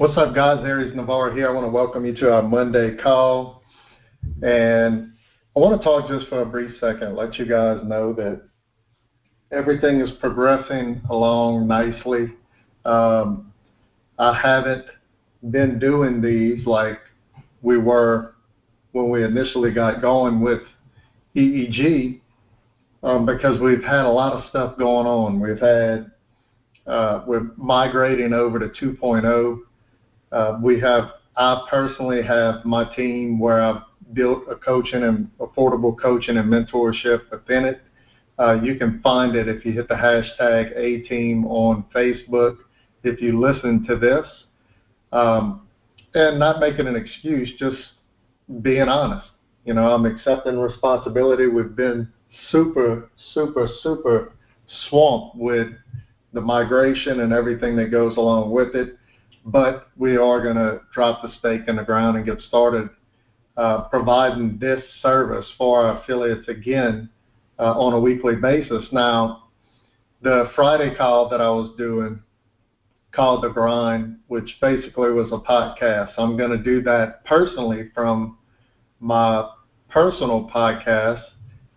What's up, guys? Aries Navarro here. I want to welcome you to our Monday call. And I want to talk just for a brief second, let you guys know that everything is progressing along nicely. Um, I haven't been doing these like we were when we initially got going with EEG um, because we've had a lot of stuff going on. We've had uh, we're migrating over to 2.0. Uh, we have I personally have my team where I've built a coaching and affordable coaching and mentorship within it. Uh, you can find it if you hit the hashtag A Team on Facebook. If you listen to this, um, and not making an excuse, just being honest. You know, I'm accepting responsibility. We've been super, super, super swamped with the migration and everything that goes along with it. But we are going to drop the stake in the ground and get started uh, providing this service for our affiliates again uh, on a weekly basis. Now, the Friday call that I was doing called The Grind, which basically was a podcast. I'm going to do that personally from my personal podcast.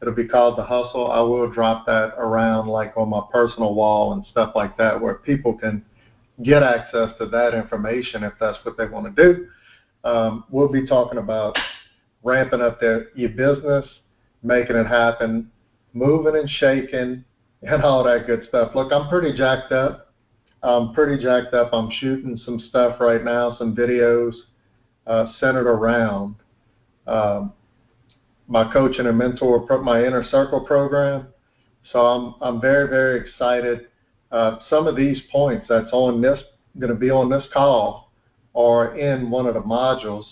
It'll be called The Hustle. I will drop that around like on my personal wall and stuff like that where people can get access to that information if that's what they want to do. Um, we'll be talking about ramping up their, your business, making it happen, moving and shaking, and all that good stuff. Look, I'm pretty jacked up. I'm pretty jacked up. I'm shooting some stuff right now, some videos uh, centered around um, my coaching and mentor, my inner circle program. So I'm I'm very very excited. Uh, some of these points that's on this going to be on this call are in one of the modules,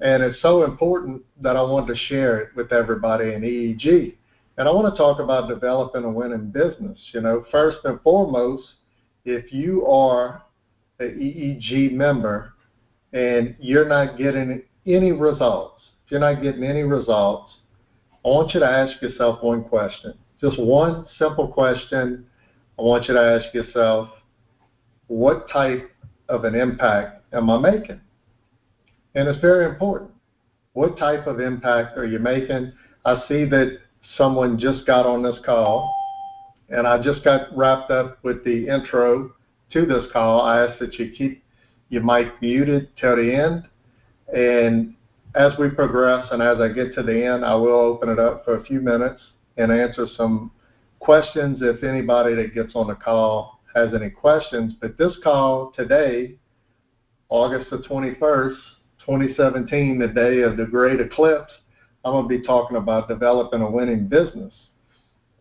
and it's so important that I wanted to share it with everybody in EEG. And I want to talk about developing a winning business. You know, first and foremost if you are an EEG member and you're not getting any results, if you're not getting any results, I want you to ask yourself one question. Just one simple question. I want you to ask yourself, what type of an impact am I making? And it's very important. What type of impact are you making? I see that someone just got on this call and I just got wrapped up with the intro to this call. I ask that you keep your mic muted till the end. And as we progress and as I get to the end, I will open it up for a few minutes and answer some questions if anybody that gets on the call has any questions. But this call today, August the 21st, 2017, the day of the great eclipse, I'm going to be talking about developing a winning business.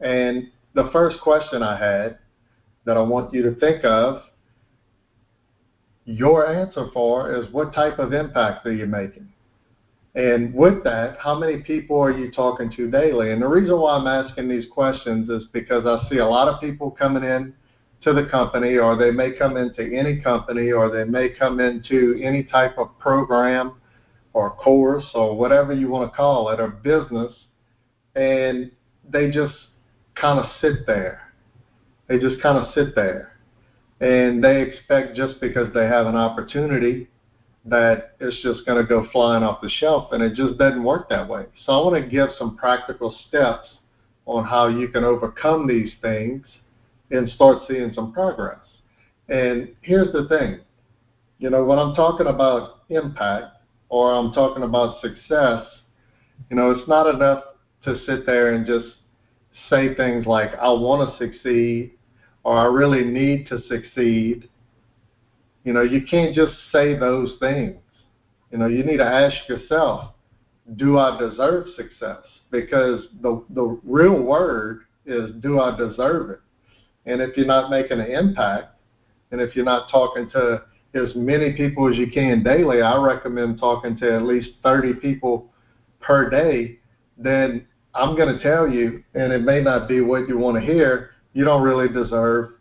And the first question I had that I want you to think of your answer for is what type of impact are you making? And with that, how many people are you talking to daily? And the reason why I'm asking these questions is because I see a lot of people coming in to the company, or they may come into any company, or they may come into any type of program or course or whatever you want to call it, or business, and they just kind of sit there. They just kind of sit there. And they expect just because they have an opportunity that it's just going to go flying off the shelf, and it just doesn't work that way. So I want to give some practical steps on how you can overcome these things and start seeing some progress. And here's the thing you know, when I'm talking about impact or I'm talking about success, you know, it's not enough to sit there and just say things like, I want to succeed or I really need to succeed. You know, you can't just say those things. You know, you need to ask yourself, do I deserve success? Because the, the real word is, do I deserve it? And if you're not making an impact, and if you're not talking to as many people as you can daily, I recommend talking to at least 30 people per day, then I'm going to tell you, and it may not be what you want to hear, you don't really deserve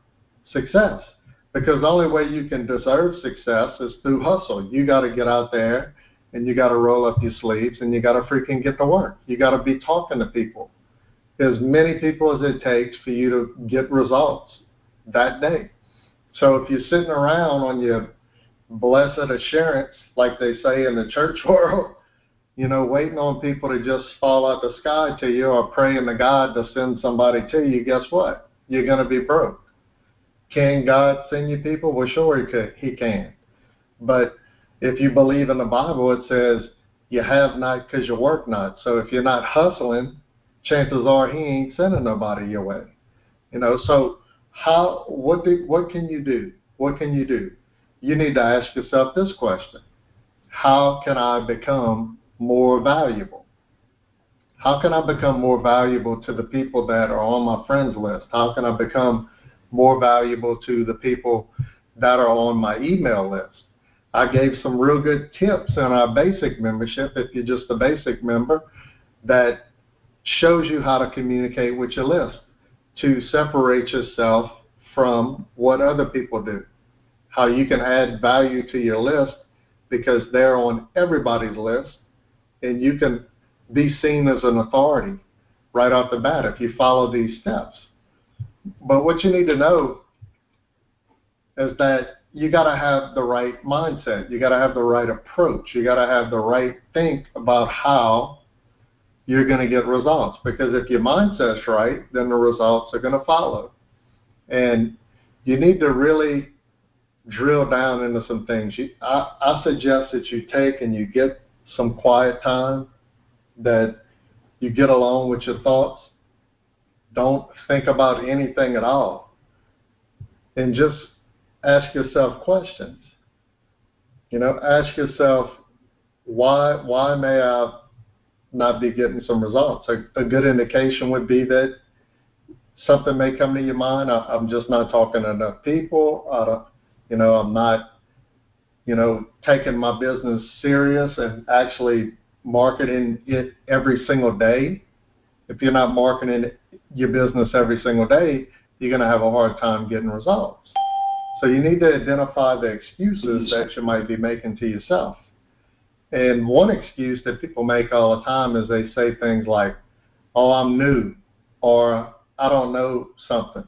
success. Because the only way you can deserve success is through hustle. You got to get out there and you got to roll up your sleeves and you got to freaking get to work. You got to be talking to people, as many people as it takes for you to get results that day. So if you're sitting around on your blessed assurance, like they say in the church world, you know, waiting on people to just fall out the sky to you or praying to God to send somebody to you, guess what? You're going to be broke. Can God send you people? Well, sure, He, could, he can. But if you believe in the Bible, it says you have not because you work not. So if you're not hustling, chances are He ain't sending nobody your way. You know, so how? What do, What can you do? What can you do? You need to ask yourself this question: How can I become more valuable? How can I become more valuable to the people that are on my friends list? How can I become more valuable to the people that are on my email list? I gave some real good tips in our basic membership, if you're just a basic member, that shows you how to communicate with your list to separate yourself from what other people do. How you can add value to your list because they're on everybody's list and you can be seen as an authority right off the bat if you follow these steps. But what you need to know is that you got to have the right mindset. You got to have the right approach. You got to have the right think about how you're going to get results. Because if your mindset's right, then the results are going to follow. And you need to really drill down into some things. You, I, I suggest that you take and you get some quiet time, that you get along with your thoughts. Don't think about anything at all. And just ask yourself questions. You know, ask yourself, why why may I not be getting some results? A, a good indication would be that something may come to your mind. I, am just not talking to enough people. I don't, you know, I'm not you know, taking my business serious and actually marketing it every single day. If you're not marketing your business every single day, you're going to have a hard time getting results. So you need to identify the excuses mm-hmm. that you might be making to yourself. And one excuse that people make all the time is they say things like, oh, I'm new, or I don't know something.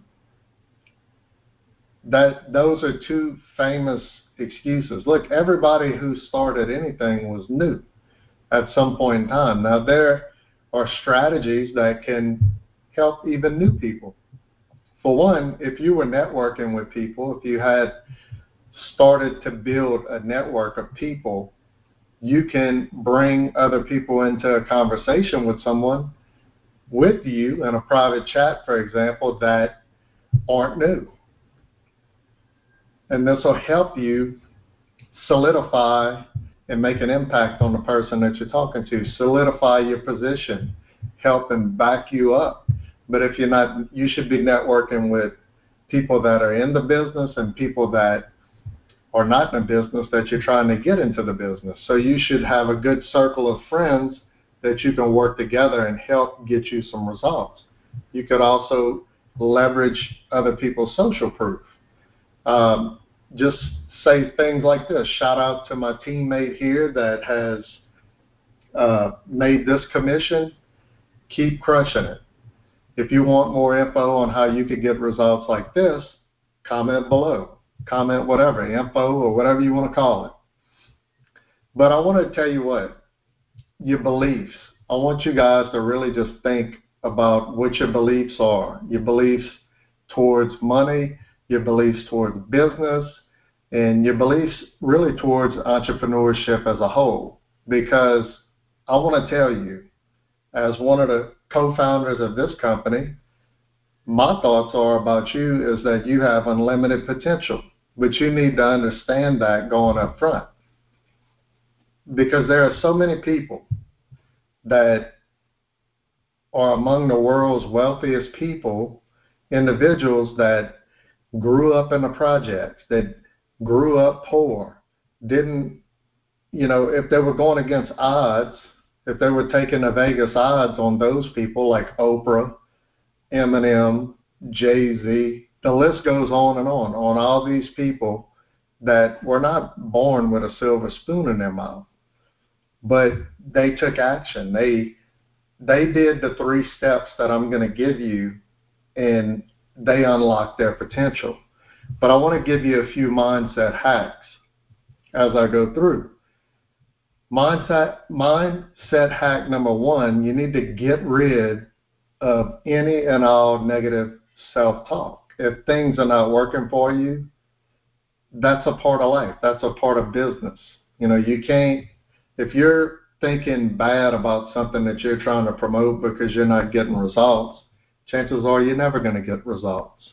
That those are two famous excuses. Look, everybody who started anything was new at some point in time. Now, there are strategies that can help even new people. For one, if you were networking with people, if you had started to build a network of people, you can bring other people into a conversation with someone with you in a private chat, for example, that aren't new and this will help you solidify and make an impact on the person that you're talking to. Solidify your position, help them back you up. But if you're not, you should be networking with people that are in the business and people that are not in the business that you're trying to get into the business. So you should have a good circle of friends that you can work together and help get you some results. You could also leverage other people's social proof. Um, just say things like this. Shout out to my teammate here that has uh, made this commission. Keep crushing it. If you want more info on how you could get results like this, comment below. Comment whatever, info or whatever you want to call it. But I want to tell you what, your beliefs. I want you guys to really just think about what your beliefs are. Your beliefs towards money, your beliefs towards business, and your beliefs really towards entrepreneurship as a whole. Because I want to tell you, as one of the co founders of this company, my thoughts are about you is that you have unlimited potential, but you need to understand that going up front. Because there are so many people that are among the world's wealthiest people, individuals that grew up in the projects, that grew up poor, didn't, you know, if they were going against odds, if they were taking the Vegas odds on those people like Oprah, Eminem, Jay Z, the list goes on and on, on all these people that were not born with a silver spoon in their mouth, but they took action. They they did the three steps that I'm going to give you, and they unlock their potential. But I want to give you a few mindset hacks. as I go through. Mindset, mindset hack number one, you need to get rid of any and all negative self-talk. If things are not working for you, that's a part of life. That's a part of business. You know, you can't, if you're thinking bad about something that you're trying to promote because you're not getting results, chances are you're never going to get results.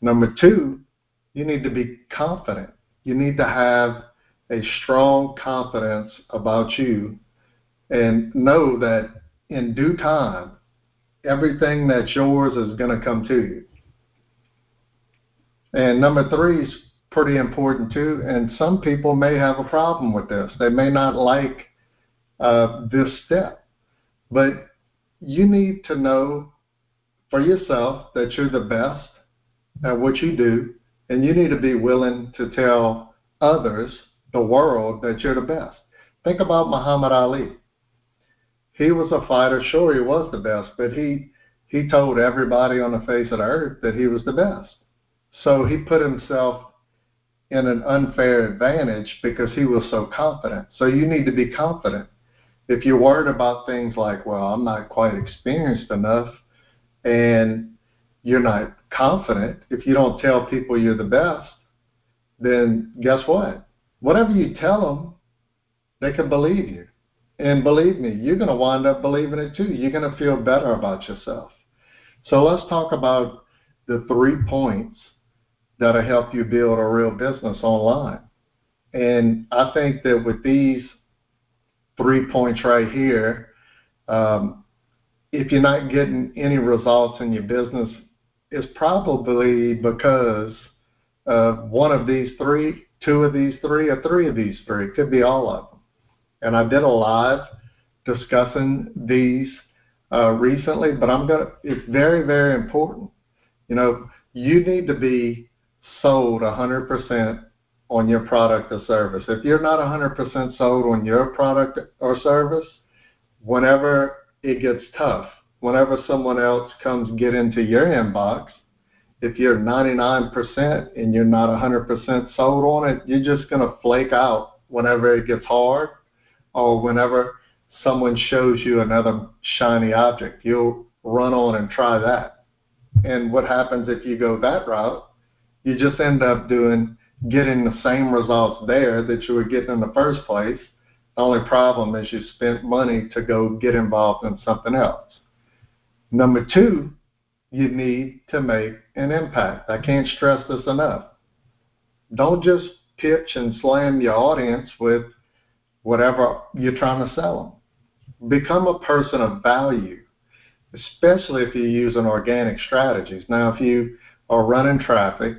Number two, you need to be confident. You need to have a strong confidence about you and know that in due time, everything that's yours is going to come to you. And number three is pretty important too. And some people may have a problem with this. They may not like uh, this step, but you need to know for yourself that you're the best at what you do, and you need to be willing to tell others, the world, that you're the best. Think about Muhammad Ali. He was a fighter, sure, he was the best, but he he told everybody on the face of the earth that he was the best. So he put himself in an unfair advantage because he was so confident. So you need to be confident. If you're worried about things like, well, I'm not quite experienced enough, and you're not confident, if you don't tell people you're the best, then guess what? Whatever you tell them, they can believe you. And believe me, you're going to wind up believing it too. You're going to feel better about yourself. So let's talk about the three points that'll help you build a real business online. And I think that with these three points right here, um, if you're not getting any results in your business, it's probably because of one of these three, two of these three, or three of these three. It could be all of them. And I did a live discussing these uh, recently, but I'm gonna. It's very, very important. You know, you need to be sold 100% on your product or service. If you're not 100% sold on your product or service, whenever it gets tough, whenever someone else comes get into your inbox, if you're 99% and you're not 100% sold on it, you're just going to flake out whenever it gets hard or whenever someone shows you another shiny object. You'll run on and try that. And what happens if you go that route? you just end up doing getting the same results there that you were getting in the first place. The only problem is you spent money to go get involved in something else. Number two, you need to make an impact. I can't stress this enough. Don't just pitch and slam your audience with whatever you're trying to sell them. Become a person of value, especially if you're using organic strategies. Now, if you are running traffic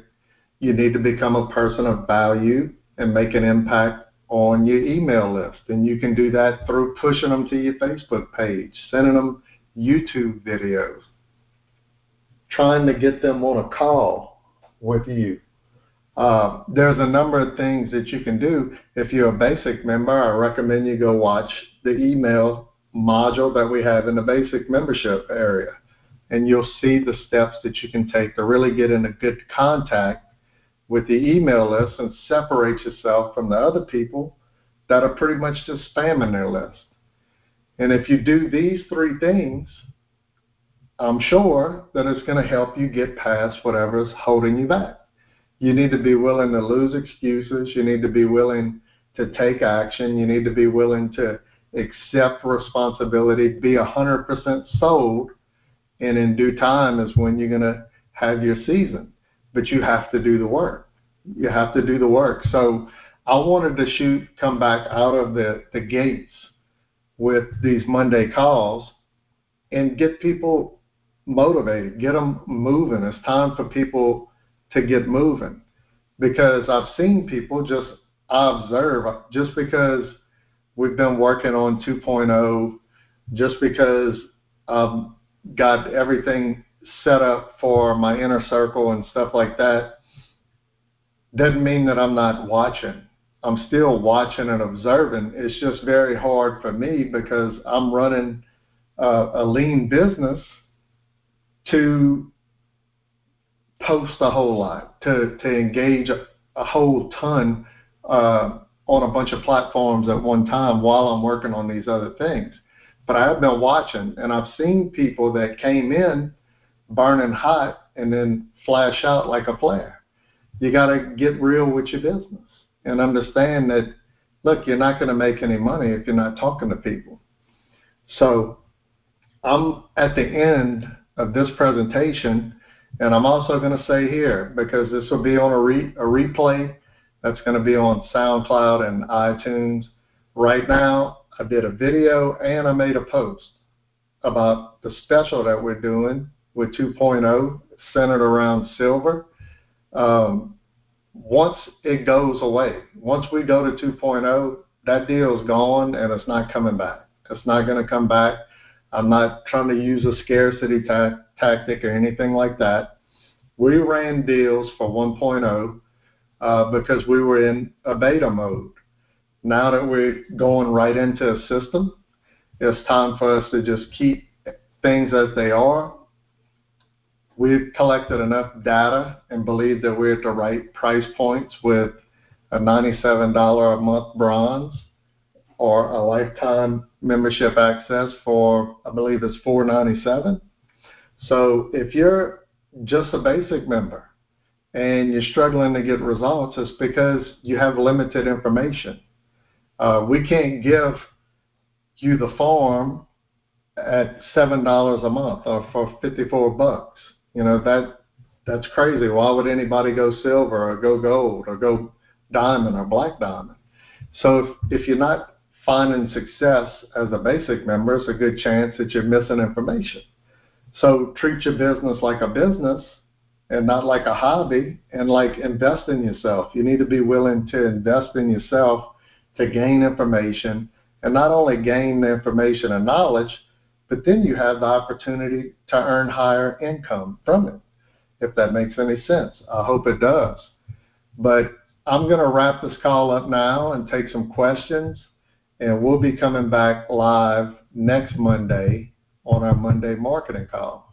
you need to become a person of value and make an impact on your email list. And you can do that through pushing them to your Facebook page, sending them YouTube videos, trying to get them on a call with you. Uh, there's a number of things that you can do. If you're a basic member, I recommend you go watch the email module that we have in the basic membership area. And you'll see the steps that you can take to really get in a good contact with the email list and separate yourself from the other people that are pretty much just spamming their list. And if you do these three things, I'm sure that it's going to help you get past whatever's holding you back. You need to be willing to lose excuses. You need to be willing to take action. You need to be willing to accept responsibility, be 100% sold, and in due time is when you're going to have your season but you have to do the work. You have to do the work. So I wanted to shoot, come back out of the, the gates with these Monday calls and get people motivated, get them moving. It's time for people to get moving because I've seen people just observe uh, just because we've been working on 2.0, just because I've got everything set up for my inner circle and stuff like that doesn't mean that I'm not watching. I'm still watching and observing. It's just very hard for me because I'm running uh, a lean business to post a whole lot, to, to engage a, a whole ton uh, on a bunch of platforms at one time while I'm working on these other things. But I have been watching, and I've seen people that came in burning hot and then flash out like a flare. You got to get real with your business and understand that, look, you're not going to make any money if you're not talking to people. So I'm at the end of this presentation, and I'm also going to say here, because this will be on a, re- a replay that's going to be on SoundCloud and iTunes. Right now, I did a video and I made a post about the special that we're doing with 2.0 centered around silver. Um, once it goes away, once we go to 2.0, that deal is gone and it's not coming back. It's not going to come back. I'm not trying to use a scarcity ta- tactic or anything like that. We ran deals for 1.0 uh, because we were in a beta mode. Now that we're going right into a system, it's time for us to just keep things as they are. We've collected enough data and believe that we're at the right price points with a $97 a month bronze or a lifetime membership access for I believe it's 497. So if you're just a basic member and you're struggling to get results, it's because you have limited information. Uh, we can't give you the farm at seven dollars a month or for 54 bucks. You know that that's crazy. Why would anybody go silver or go gold or go diamond or black diamond? So if, if you're not finding success as a basic member, it's a good chance that you're missing information. So treat your business like a business and not like a hobby and like invest in yourself. You need to be willing to invest in yourself to gain information and not only gain the information and knowledge, but then you have the opportunity to earn higher income from it, if that makes any sense. I hope it does. But I'm going to wrap this call up now and take some questions, and we'll be coming back live next Monday on our Monday marketing call.